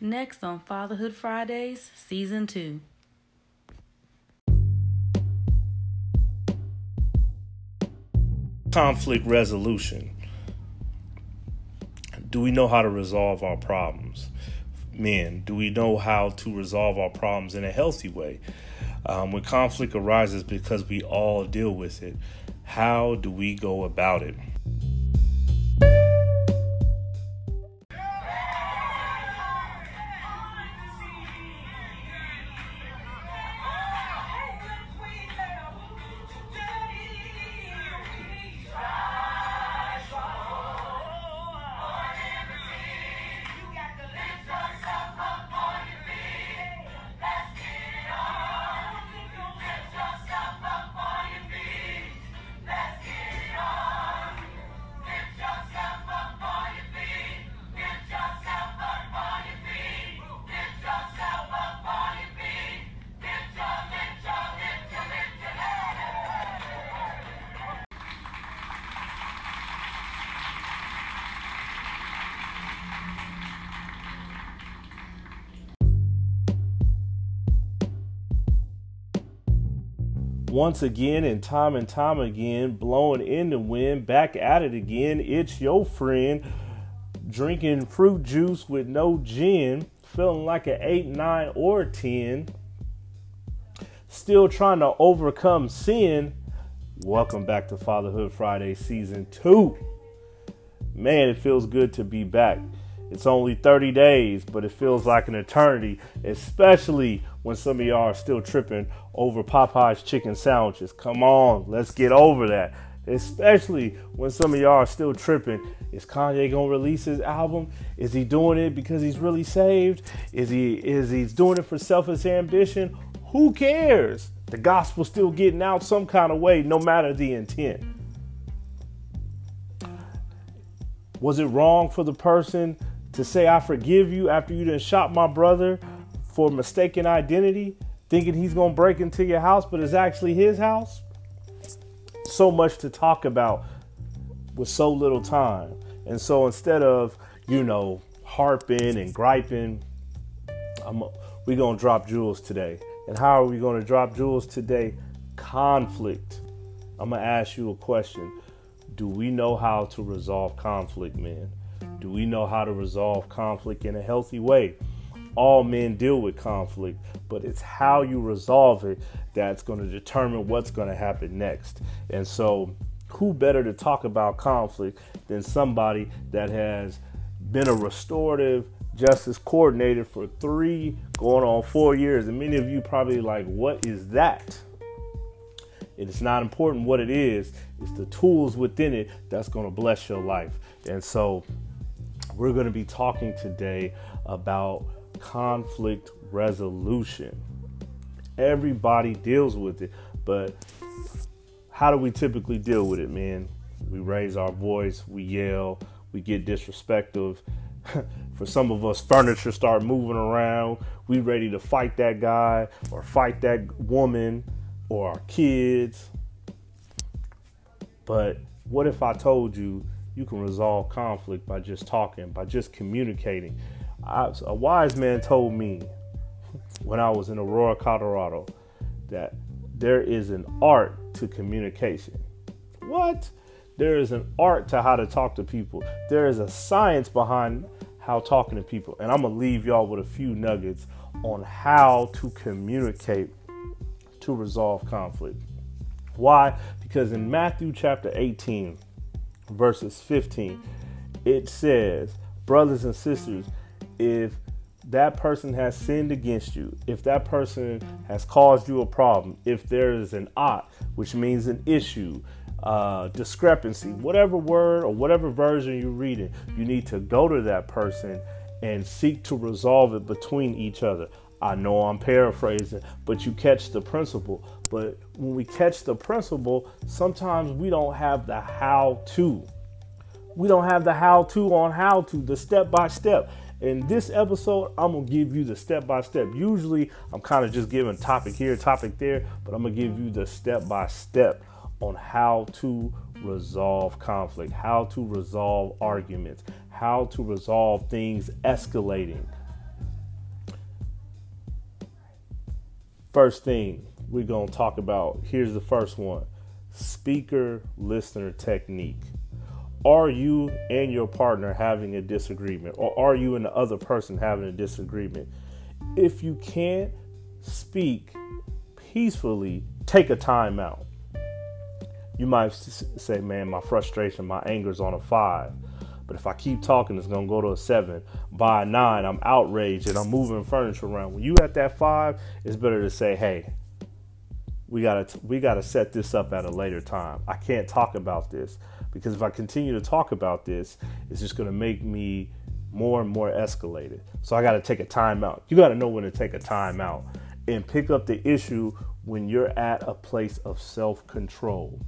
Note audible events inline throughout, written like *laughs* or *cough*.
Next on Fatherhood Fridays, Season 2. Conflict resolution. Do we know how to resolve our problems? Men, do we know how to resolve our problems in a healthy way? Um, when conflict arises because we all deal with it, how do we go about it? Once again and time and time again, blowing in the wind, back at it again. It's your friend drinking fruit juice with no gin, feeling like an 8, 9, or 10, still trying to overcome sin. Welcome back to Fatherhood Friday Season 2. Man, it feels good to be back. It's only 30 days, but it feels like an eternity, especially when some of y'all are still tripping over Popeye's chicken sandwiches. Come on, let's get over that. Especially when some of y'all are still tripping. Is Kanye gonna release his album? Is he doing it because he's really saved? Is he is he doing it for selfish ambition? Who cares? The gospel's still getting out some kind of way, no matter the intent. Was it wrong for the person to say I forgive you after you didn't shot my brother for mistaken identity, thinking he's gonna break into your house, but it's actually his house. So much to talk about with so little time. And so instead of, you know, harping and griping, I'm, we're gonna drop jewels today. And how are we gonna drop jewels today? Conflict. I'm gonna ask you a question. Do we know how to resolve conflict, man? Do we know how to resolve conflict in a healthy way? All men deal with conflict, but it's how you resolve it that's going to determine what's going to happen next. And so, who better to talk about conflict than somebody that has been a restorative justice coordinator for three, going on four years? And many of you probably like, what is that? It's not important what it is, it's the tools within it that's going to bless your life. And so, we're going to be talking today about conflict resolution. Everybody deals with it, but how do we typically deal with it, man? We raise our voice, we yell, we get disrespectful. *laughs* For some of us, furniture start moving around. We ready to fight that guy or fight that woman or our kids. But what if I told you you can resolve conflict by just talking, by just communicating. I, a wise man told me when I was in Aurora, Colorado, that there is an art to communication. What? There is an art to how to talk to people. There is a science behind how talking to people. And I'm going to leave y'all with a few nuggets on how to communicate to resolve conflict. Why? Because in Matthew chapter 18, verses 15, it says, Brothers and sisters, if that person has sinned against you, if that person has caused you a problem, if there is an ought, which means an issue, uh, discrepancy, whatever word or whatever version you're reading, you need to go to that person and seek to resolve it between each other. I know I'm paraphrasing, but you catch the principle. But when we catch the principle, sometimes we don't have the how to. We don't have the how to on how to, the step by step. In this episode, I'm gonna give you the step by step. Usually, I'm kind of just giving topic here, topic there, but I'm gonna give you the step by step on how to resolve conflict, how to resolve arguments, how to resolve things escalating. First thing, we're going to talk about here's the first one speaker listener technique. Are you and your partner having a disagreement, or are you and the other person having a disagreement? If you can't speak peacefully, take a time out. You might say, man, my frustration, my anger's on a five. But if I keep talking, it's gonna go to a seven. By nine, I'm outraged and I'm moving furniture around. When you at that five, it's better to say, hey, we gotta we gotta set this up at a later time. I can't talk about this because if I continue to talk about this, it's just gonna make me more and more escalated. So I gotta take a timeout. You gotta know when to take a timeout and pick up the issue when you're at a place of self-control.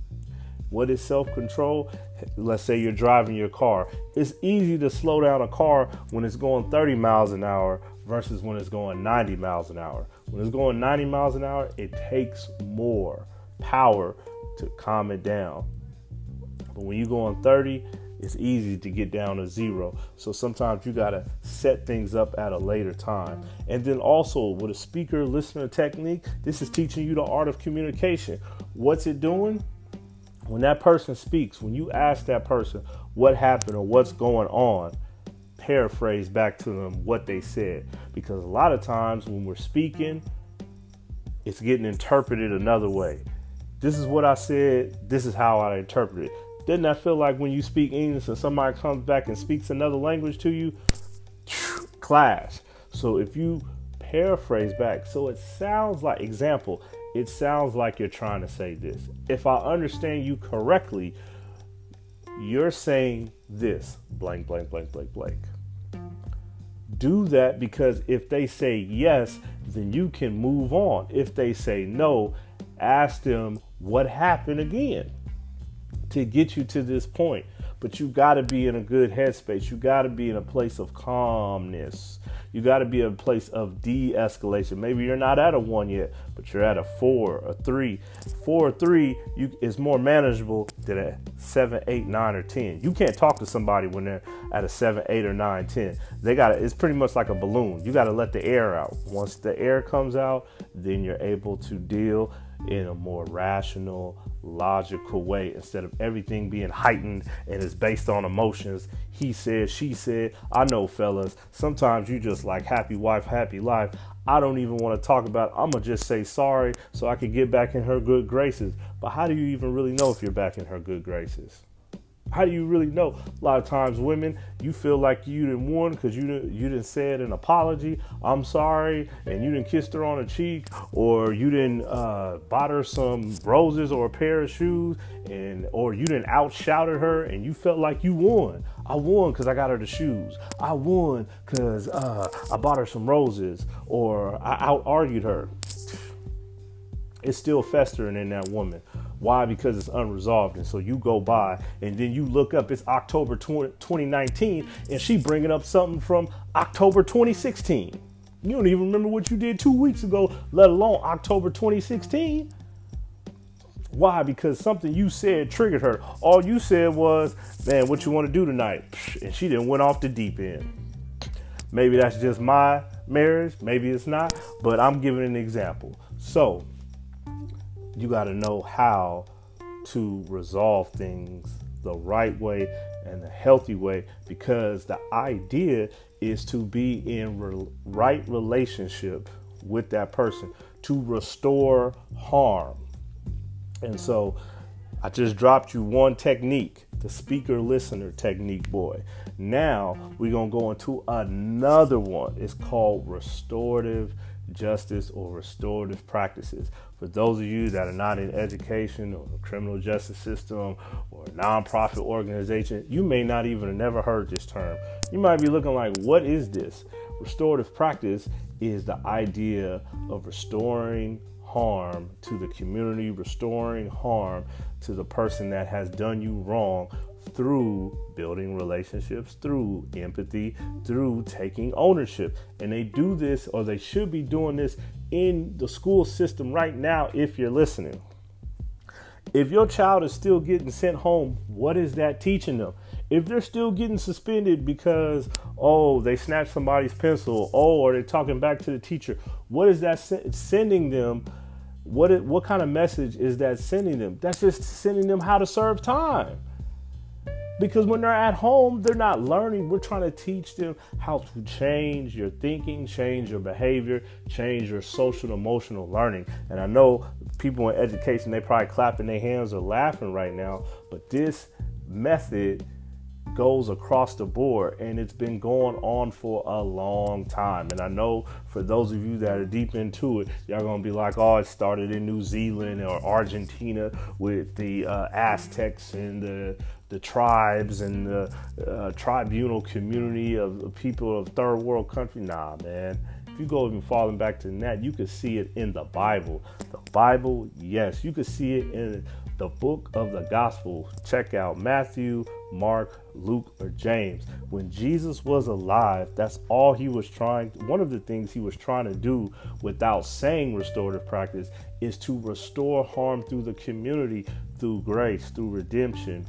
What is self control? Let's say you're driving your car. It's easy to slow down a car when it's going 30 miles an hour versus when it's going 90 miles an hour. When it's going 90 miles an hour, it takes more power to calm it down. But when you go on 30, it's easy to get down to zero. So sometimes you got to set things up at a later time. And then also with a speaker listener technique, this is teaching you the art of communication. What's it doing? when that person speaks, when you ask that person what happened or what's going on, paraphrase back to them what they said. Because a lot of times when we're speaking, it's getting interpreted another way. This is what I said, this is how I interpret it. Doesn't that feel like when you speak English and somebody comes back and speaks another language to you? *sniffs* Clash. So if you paraphrase back, so it sounds like, example, it sounds like you're trying to say this. If I understand you correctly, you're saying this blank, blank, blank, blank, blank. Do that because if they say yes, then you can move on. If they say no, ask them what happened again to get you to this point. But you got to be in a good headspace. You got to be in a place of calmness. You got to be a place of de escalation. Maybe you're not at a one yet, but you're at a four, a three. Four or three you, is more manageable than a seven, eight, nine, or 10. You can't talk to somebody when they're at a seven, eight, or nine, 10. They got it's pretty much like a balloon. You got to let the air out. Once the air comes out, then you're able to deal in a more rational, logical way instead of everything being heightened and is based on emotions. He said, she said. I know, fellas, sometimes you just like happy wife, happy life. I don't even want to talk about. It. I'm gonna just say sorry so I can get back in her good graces. But how do you even really know if you're back in her good graces? How do you really know? A lot of times, women, you feel like you didn't won because you didn't you didn't said an apology. I'm sorry, and you didn't kiss her on the cheek, or you didn't uh, bought her some roses or a pair of shoes, and or you didn't outshouted her, and you felt like you won. I won because I got her the shoes. I won because uh, I bought her some roses, or I out argued her. It's still festering in that woman. Why? Because it's unresolved. And so you go by and then you look up, it's October 20, 2019, and she bringing up something from October 2016. You don't even remember what you did two weeks ago, let alone October 2016. Why? Because something you said triggered her. All you said was, man, what you want to do tonight? And she then went off the deep end. Maybe that's just my marriage. Maybe it's not. But I'm giving an example. So you got to know how to resolve things the right way and the healthy way because the idea is to be in re- right relationship with that person to restore harm. And so I just dropped you one technique, the speaker listener technique, boy. Now we're going to go into another one. It's called restorative justice or restorative practices. For those of you that are not in education or criminal justice system or nonprofit organization, you may not even have never heard this term. You might be looking like, what is this? Restorative practice is the idea of restoring harm to the community, restoring harm to the person that has done you wrong through building relationships, through empathy, through taking ownership. And they do this, or they should be doing this in the school system right now if you're listening. If your child is still getting sent home, what is that teaching them? if they're still getting suspended because oh they snatched somebody's pencil, oh or they're talking back to the teacher, what is that sending them? What what kind of message is that sending them? That's just sending them how to serve time. Because when they're at home, they're not learning. We're trying to teach them how to change your thinking, change your behavior, change your social emotional learning. And I know people in education, they probably clapping their hands or laughing right now, but this method goes across the board and it's been going on for a long time. And I know for those of you that are deep into it, y'all gonna be like, oh, it started in New Zealand or Argentina with the uh, Aztecs and the the tribes and the uh, tribunal community of people of third world country. Nah, man. If you go even falling back to that, you can see it in the Bible. The Bible, yes, you can see it in the book of the gospel. Check out Matthew, Mark, Luke, or James. When Jesus was alive, that's all he was trying. One of the things he was trying to do without saying restorative practice is to restore harm through the community, through grace, through redemption,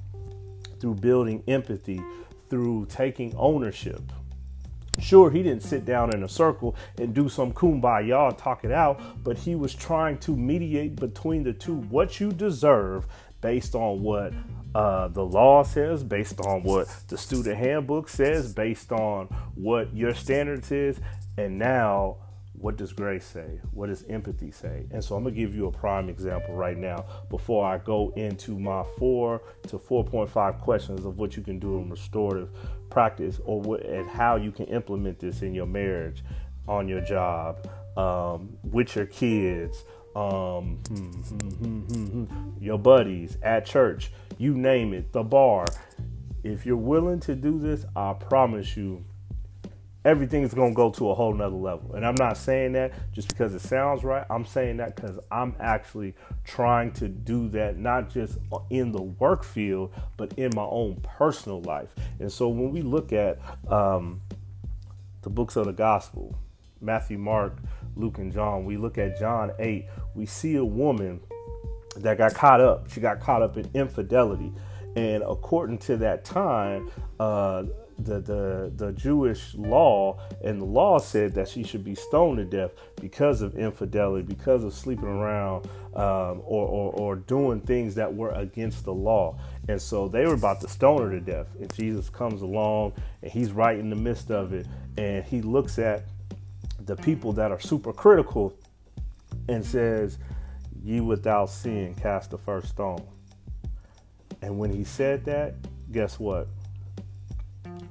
through building empathy, through taking ownership. Sure, he didn't sit down in a circle and do some kumbaya, talk it out, but he was trying to mediate between the two what you deserve based on what uh, the law says, based on what the student handbook says, based on what your standards is, and now what does grace say? What does empathy say? And so I'm gonna give you a prime example right now before I go into my four to 4.5 questions of what you can do in restorative practice or what, and how you can implement this in your marriage, on your job, um, with your kids, um, your buddies at church, you name it, the bar. If you're willing to do this, I promise you everything's gonna go to a whole nother level. And I'm not saying that just because it sounds right. I'm saying that because I'm actually trying to do that, not just in the work field, but in my own personal life. And so when we look at um, the books of the gospel, Matthew, Mark, Luke, and John, we look at John 8, we see a woman that got caught up. She got caught up in infidelity. And according to that time, uh, the, the the Jewish law and the law said that she should be stoned to death because of infidelity, because of sleeping around um, or, or, or doing things that were against the law. And so they were about to stone her to death. And Jesus comes along and he's right in the midst of it. And he looks at the people that are super critical and says, Ye without sin cast the first stone. And when he said that, guess what?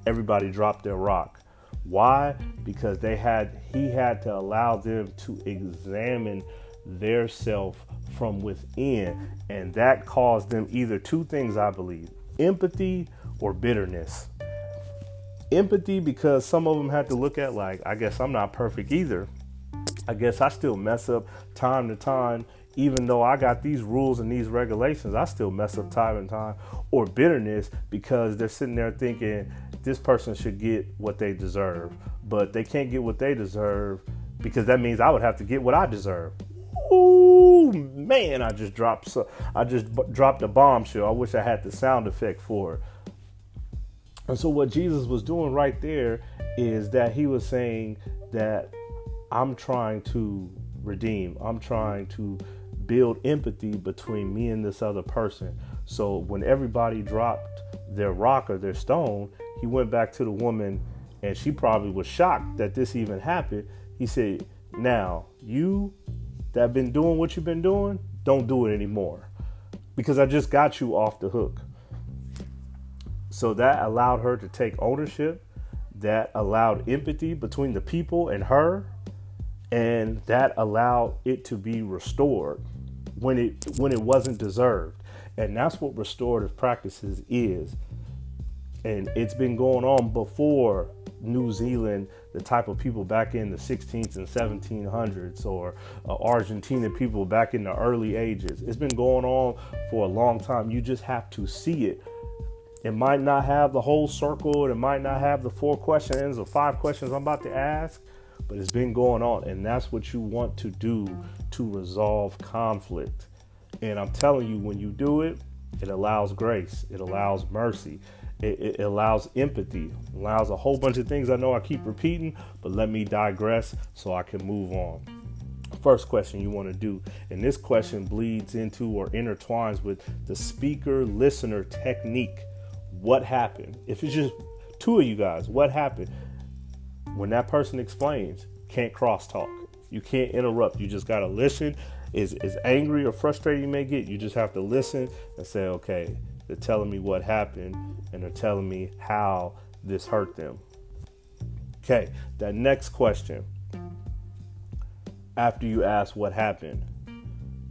everybody dropped their rock. Why? Because they had he had to allow them to examine their self from within, and that caused them either two things, I believe: empathy or bitterness. Empathy because some of them had to look at like, I guess I'm not perfect either. I guess I still mess up time to time even though I got these rules and these regulations, I still mess up time and time. Or bitterness because they're sitting there thinking this person should get what they deserve, but they can't get what they deserve because that means I would have to get what I deserve. Oh man, I just dropped so I just b- dropped a bombshell. I wish I had the sound effect for it. And so what Jesus was doing right there is that he was saying that I'm trying to redeem. I'm trying to build empathy between me and this other person. So when everybody dropped their rock or their stone, he went back to the woman and she probably was shocked that this even happened. He said, Now, you that have been doing what you've been doing, don't do it anymore. Because I just got you off the hook. So that allowed her to take ownership. That allowed empathy between the people and her. And that allowed it to be restored when it when it wasn't deserved. And that's what restorative practices is. And it's been going on before New Zealand, the type of people back in the 16th and 1700s, or uh, Argentina people back in the early ages. It's been going on for a long time. You just have to see it. It might not have the whole circle, it might not have the four questions or five questions I'm about to ask, but it's been going on. And that's what you want to do to resolve conflict. And I'm telling you, when you do it, it allows grace, it allows mercy, It, it, allows empathy, allows a whole bunch of things I know I keep repeating, but let me digress so I can move on. First question you want to do, and this question bleeds into or intertwines with the speaker listener technique. What happened? If it's just two of you guys, what happened? When that person explains, can't crosstalk. You can't interrupt. You just got to listen. Is as angry or frustrated you may get, you just have to listen and say, okay, they're telling me what happened and they're telling me how this hurt them. Okay, that next question. After you ask what happened,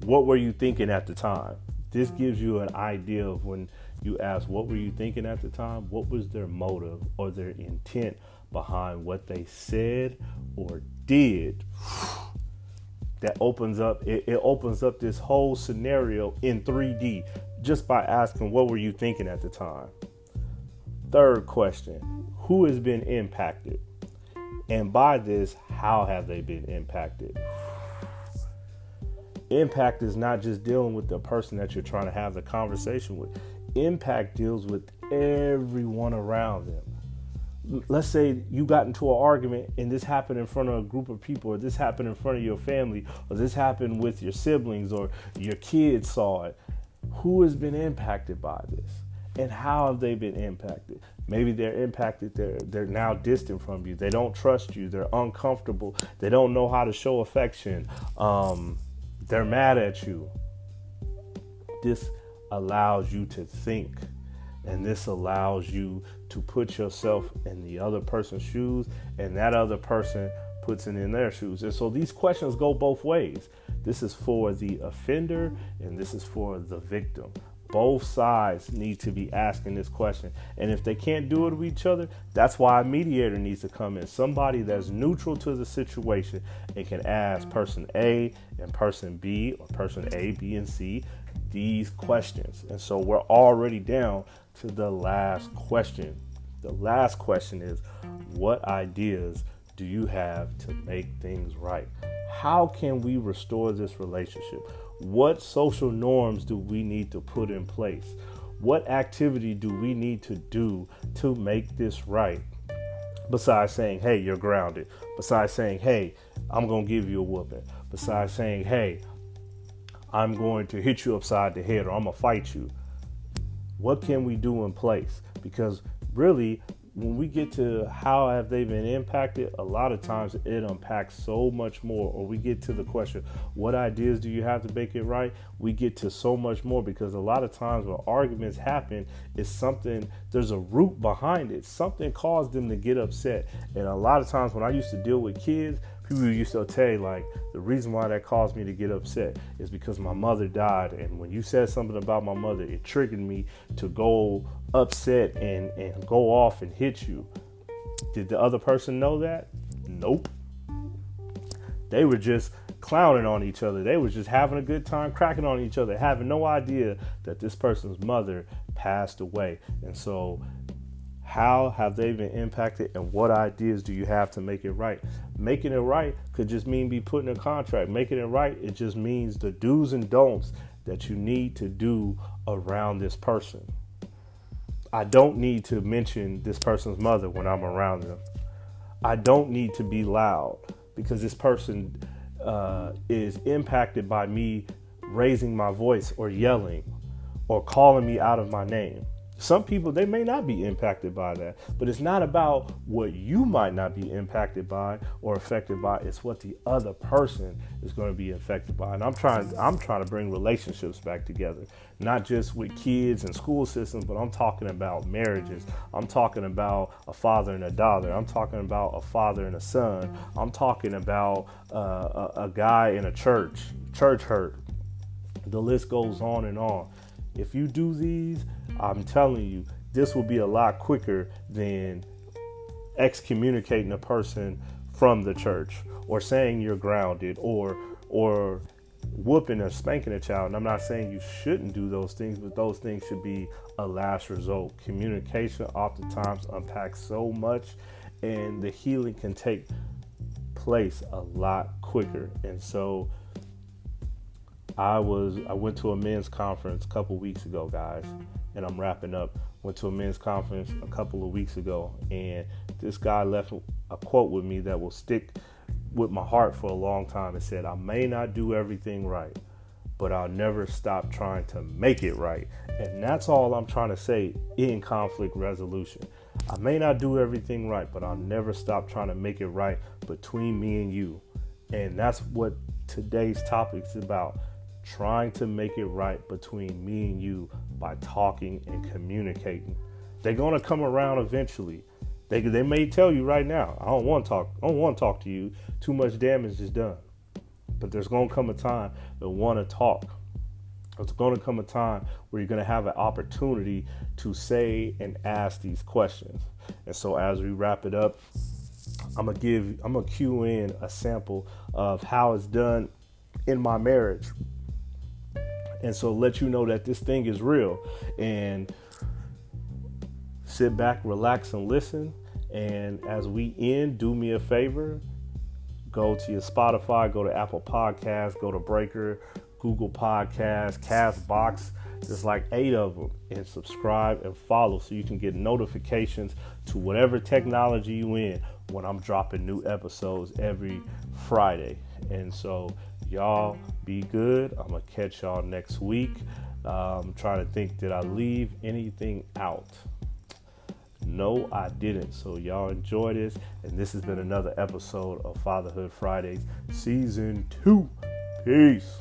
what were you thinking at the time? This gives you an idea of when you ask, what were you thinking at the time? What was their motive or their intent behind what they said or did? That opens up, it, it opens up this whole scenario in 3D just by asking, what were you thinking at the time? Third question Who has been impacted? And by this, how have they been impacted? Impact is not just dealing with the person that you're trying to have the conversation with, impact deals with everyone around them. Let's say you got into an argument and this happened in front of a group of people, or this happened in front of your family, or this happened with your siblings, or your kids saw it who has been impacted by this? And how have they been impacted? Maybe they're impacted they're they're now distant from you. They don't trust you. They're uncomfortable. They don't know how to show affection. Um, they're mad at you. This allows you to think and this allows you to put yourself in the other person's shoes and that other person puts it in their shoes and so these questions go both ways this is for the offender and this is for the victim. Both sides need to be asking this question. And if they can't do it with each other, that's why a mediator needs to come in. Somebody that's neutral to the situation and can ask person A and person B or person A, B, and C these questions. And so we're already down to the last question. The last question is what ideas do you have to make things right? How can we restore this relationship? What social norms do we need to put in place? What activity do we need to do to make this right? Besides saying, hey, you're grounded. Besides saying, hey, I'm going to give you a whooping. Besides saying, hey, I'm going to hit you upside the head or I'm going to fight you. What can we do in place? Because really, when we get to how have they been impacted, a lot of times it unpacks so much more. Or we get to the question, what ideas do you have to make it right? We get to so much more because a lot of times when arguments happen, it's something, there's a root behind it. Something caused them to get upset. And a lot of times when I used to deal with kids, people used to tell you like the reason why that caused me to get upset is because my mother died. And when you said something about my mother it triggered me to go upset and and go off and hit you. Did the other person know that? Nope. They were just clowning on each other. They were just having a good time cracking on each other having no idea that this person's mother passed away. And so how have they been impacted and what ideas do you have to make it right? Making it right could just mean be put in a contract. Making it right, it just means the do's and don'ts that you need to do around this person. I don't need to mention this person's mother when I'm around them. I don't need to be loud because this person uh, is impacted by me raising my voice or yelling or calling me out of my name. Some people, they may not be impacted by that, but it's not about what you might not be impacted by or affected by. It's what the other person is going to be affected by. And I'm trying, I'm trying to bring relationships back together, not just with kids and school systems, but I'm talking about marriages. I'm talking about a father and a daughter. I'm talking about a father and a son. I'm talking about uh, a, a guy in a church, church hurt. The list goes on and on. If you do these, I'm telling you, this will be a lot quicker than excommunicating a person from the church or saying you're grounded or or whooping or spanking a child. And I'm not saying you shouldn't do those things, but those things should be a last result. Communication oftentimes unpacks so much and the healing can take place a lot quicker. And so I was I went to a men's conference a couple weeks ago, guys, and I'm wrapping up. Went to a men's conference a couple of weeks ago, and this guy left a quote with me that will stick with my heart for a long time. It said, I may not do everything right, but I'll never stop trying to make it right. And that's all I'm trying to say in conflict resolution. I may not do everything right, but I'll never stop trying to make it right between me and you. And that's what today's topic is about trying to make it right between me and you by talking and communicating. They're gonna come around eventually. They, they may tell you right now, I don't want to talk. I don't want to talk to you. Too much damage is done. But there's gonna come a time they want to talk. There's gonna come a time where you're gonna have an opportunity to say and ask these questions. And so as we wrap it up, I'm gonna give I'm gonna cue in a sample of how it's done in my marriage and so let you know that this thing is real. And sit back relax and listen. And as we end do me a favor. Go to your spotify go to apple Podcasts, go to breaker google Podcasts, castbox. There's like eight of them and subscribe and follow so you can get notifications to whatever technology you in when i'm dropping new episodes every friday. And so y'all be good. I'm gonna catch y'all next week. I'm trying to think, did I leave anything out? No, I didn't. So y'all enjoy this, and this has been another episode of Fatherhood Fridays, season two. Peace.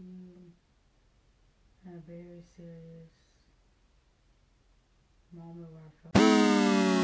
you a very serious moment where I felt.